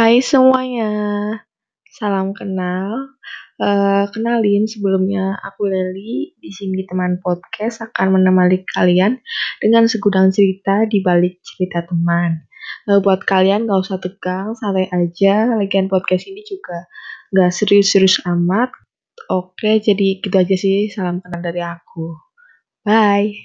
Hai semuanya, salam kenal. Uh, kenalin sebelumnya aku Leli di sini teman podcast akan menemani kalian dengan segudang cerita di balik cerita teman. Uh, buat kalian gak usah tegang, santai aja. Lagian podcast ini juga gak serius-serius amat. Oke, jadi gitu aja sih. Salam kenal dari aku. Bye.